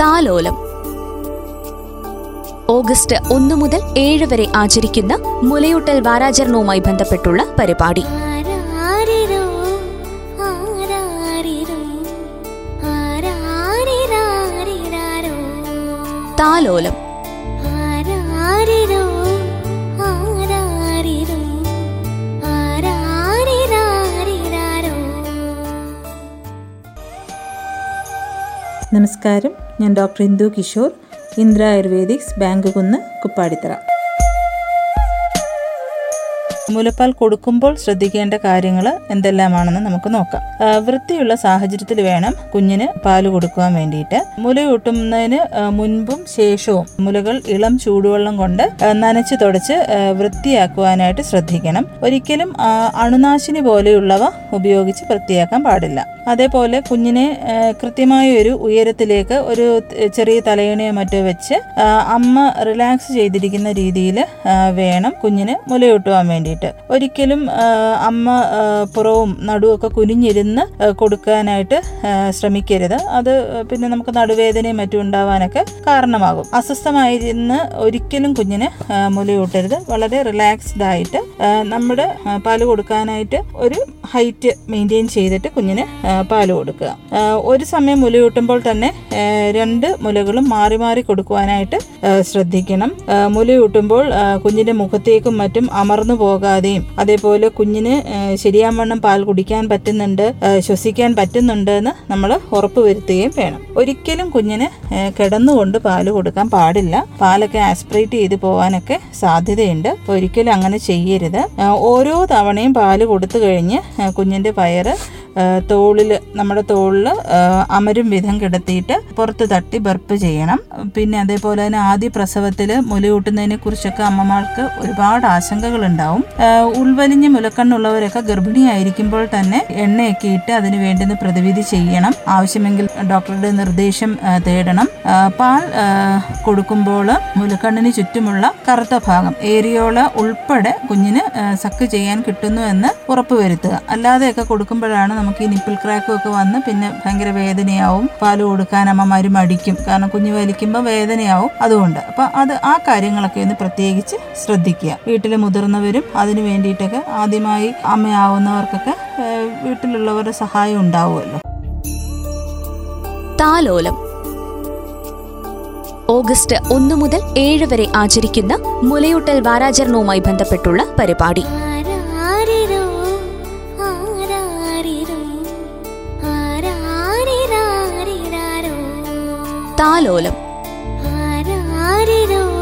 താലോലം. ഓഗസ്റ്റ് ഒന്ന് മുതൽ ഏഴ് വരെ ആചരിക്കുന്ന മുലയൂട്ടൽ വാരാചരണവുമായി ബന്ധപ്പെട്ടുള്ള പരിപാടി. താലോലം. നമസ്കാരം. ഞാൻ ഡോക്ടർ ഇന്ദു കിഷോർ ഇന്ദ്ര ആയുർവേദിക്സ് ബാങ്ക് കുന്ന് കുപ്പാടിത്തറ. മുലപ്പാൽ കൊടുക്കുമ്പോൾ ശ്രദ്ധിക്കേണ്ട കാര്യങ്ങൾ എന്തെല്ലാമാണെന്ന് നമുക്ക് നോക്കാം. വൃത്തിയുള്ള സാഹചര്യത്തിൽ വേണം കുഞ്ഞിന് പാൽ കൊടുക്കുവാൻ വേണ്ടിയിട്ട്. മുലയൂട്ടുന്നതിന് മുൻപും ശേഷവും മുലകൾ ഇളം ചൂടുവെള്ളം കൊണ്ട് നനച്ച് തുടച്ച് വൃത്തിയാക്കുവാനായിട്ട് ശ്രദ്ധിക്കണം. ഒരിക്കലും അണുനാശിനി പോലെയുള്ളവ ഉപയോഗിച്ച് വൃത്തിയാക്കാൻ പാടില്ല. അതേപോലെ കുഞ്ഞിനെ കൃത്യമായ ഒരു ഉയരത്തിലേക്ക് ഒരു ചെറിയ തലയണയോ മറ്റോ വെച്ച് അമ്മ റിലാക്സ് ചെയ്തിരിക്കുന്ന രീതിയിൽ വേണം കുഞ്ഞിന് മുലയൂട്ടുവാൻ വേണ്ടിയിട്ട്. ഒരിക്കലും അമ്മ പുറവും നടുവൊക്കെ കുനിഞ്ഞിരുന്ന് കൊടുക്കാനായിട്ട് ശ്രമിക്കരുത്. അത് പിന്നെ നമുക്ക് നടുവേദനയും മറ്റും ഉണ്ടാവാനൊക്കെ കാരണമാകും. അസ്വസ്ഥമായിരുന്ന് ഒരിക്കലും കുഞ്ഞിന് മുലയൂട്ടരുത്. വളരെ റിലാക്സ്ഡ് ആയിട്ട് നമ്മുടെ പാൽ കൊടുക്കാനായിട്ട് ഒരു ഹൈറ്റ് മെയിന്റെയിൻ ചെയ്തിട്ട് കുഞ്ഞിന് പാൽ കൊടുക്കുക. ഒരു സമയം മുലയൂട്ടുമ്പോൾ തന്നെ രണ്ട് മുലകളും മാറി മാറി കൊടുക്കുവാനായിട്ട് ശ്രദ്ധിക്കണം. മുലയൂട്ടുമ്പോൾ കുഞ്ഞിന്റെ മുഖത്തേക്കും മറ്റും അമർന്നു പോകാതെയും അതേപോലെ കുഞ്ഞിന് ശരിയാവണ്ണം പാൽ കുടിക്കാൻ പറ്റുന്നുണ്ട് ശ്വസിക്കാൻ പറ്റുന്നുണ്ട് എന്ന് നമ്മൾ ഉറപ്പ് വരുത്തുകയും വേണം. ഒരിക്കലും കുഞ്ഞിന് കിടന്നുകൊണ്ട് പാൽ കൊടുക്കാൻ പാടില്ല. പാലൊക്കെ ആസ്പിറേറ്റ് ചെയ്ത് പോകാനൊക്കെ സാധ്യതയുണ്ട്. ഒരിക്കലും അങ്ങനെ ചെയ്യരുത്. ഓരോ തവണയും പാൽ കൊടുത്തു കഴിഞ്ഞ് കുഞ്ഞിന്റെ വയറ് തോളിൽ നമ്മുടെ തോളിൽ അമരും വിധം കിടത്തിയിട്ട് പുറത്ത് തട്ടി ബർപ്പ് ചെയ്യണം. പിന്നെ അതേപോലെ തന്നെ ആദ്യ പ്രസവത്തിൽ മുലയൂട്ടുന്നതിനെ കുറിച്ചൊക്കെ അമ്മമാർക്ക് ഒരുപാട് ആശങ്കകൾ ഉണ്ടാവും ഉൾവലിഞ്ഞ് മുലക്കണ്ണുള്ളവരൊക്കെ ഗർഭിണിയായിരിക്കുമ്പോൾ തന്നെ എണ്ണയൊക്കെ ഇട്ട് അതിന് വേണ്ടുന്ന പ്രതിവിധി ചെയ്യണം. ആവശ്യമെങ്കിൽ ഡോക്ടറുടെ നിർദ്ദേശം തേടണം. പാൽ കൊടുക്കുമ്പോൾ മുലക്കണ്ണിന് ചുറ്റുമുള്ള കറുത്ത ഭാഗം ഏരിയോള ഉൾപ്പെടെ കുഞ്ഞിന് സക്ക് ചെയ്യാൻ കിട്ടുന്നു എന്ന് ഉറപ്പുവരുത്തുക. അല്ലാതെയൊക്കെ കൊടുക്കുമ്പോഴാണ് നമുക്ക് ഈ നിപ്പിൾ ക്രാക്കും ഒക്കെ വന്ന് പിന്നെ ഭയങ്കര വേദനയാവും. പാൽ കൊടുക്കാൻ അമ്മമാര് മടിക്കും കാരണം കുഞ്ഞ് വലിക്കുമ്പോൾ വേദനയാവും. അതുകൊണ്ട് അപ്പൊ അത് ആ കാര്യങ്ങളൊക്കെ ഒന്ന് പ്രത്യേകിച്ച് ശ്രദ്ധിക്കുക. വീട്ടിലെ മുതിർന്നവരും അതിനു വേണ്ടിയിട്ടൊക്കെ ആദ്യമായി അമ്മയാവുന്നവർക്കൊക്കെ വീട്ടിലുള്ളവരുടെ സഹായം ഉണ്ടാവുമല്ലോ. താലോലം. ഓഗസ്റ്റ് ഒന്ന് മുതൽ ഏഴ് വരെ ആചരിക്കുന്ന മുലയൂട്ടൽ വാരാചരണവുമായി ബന്ധപ്പെട്ടുള്ള പരിപാടി. താലോലം. ആരാരിരോ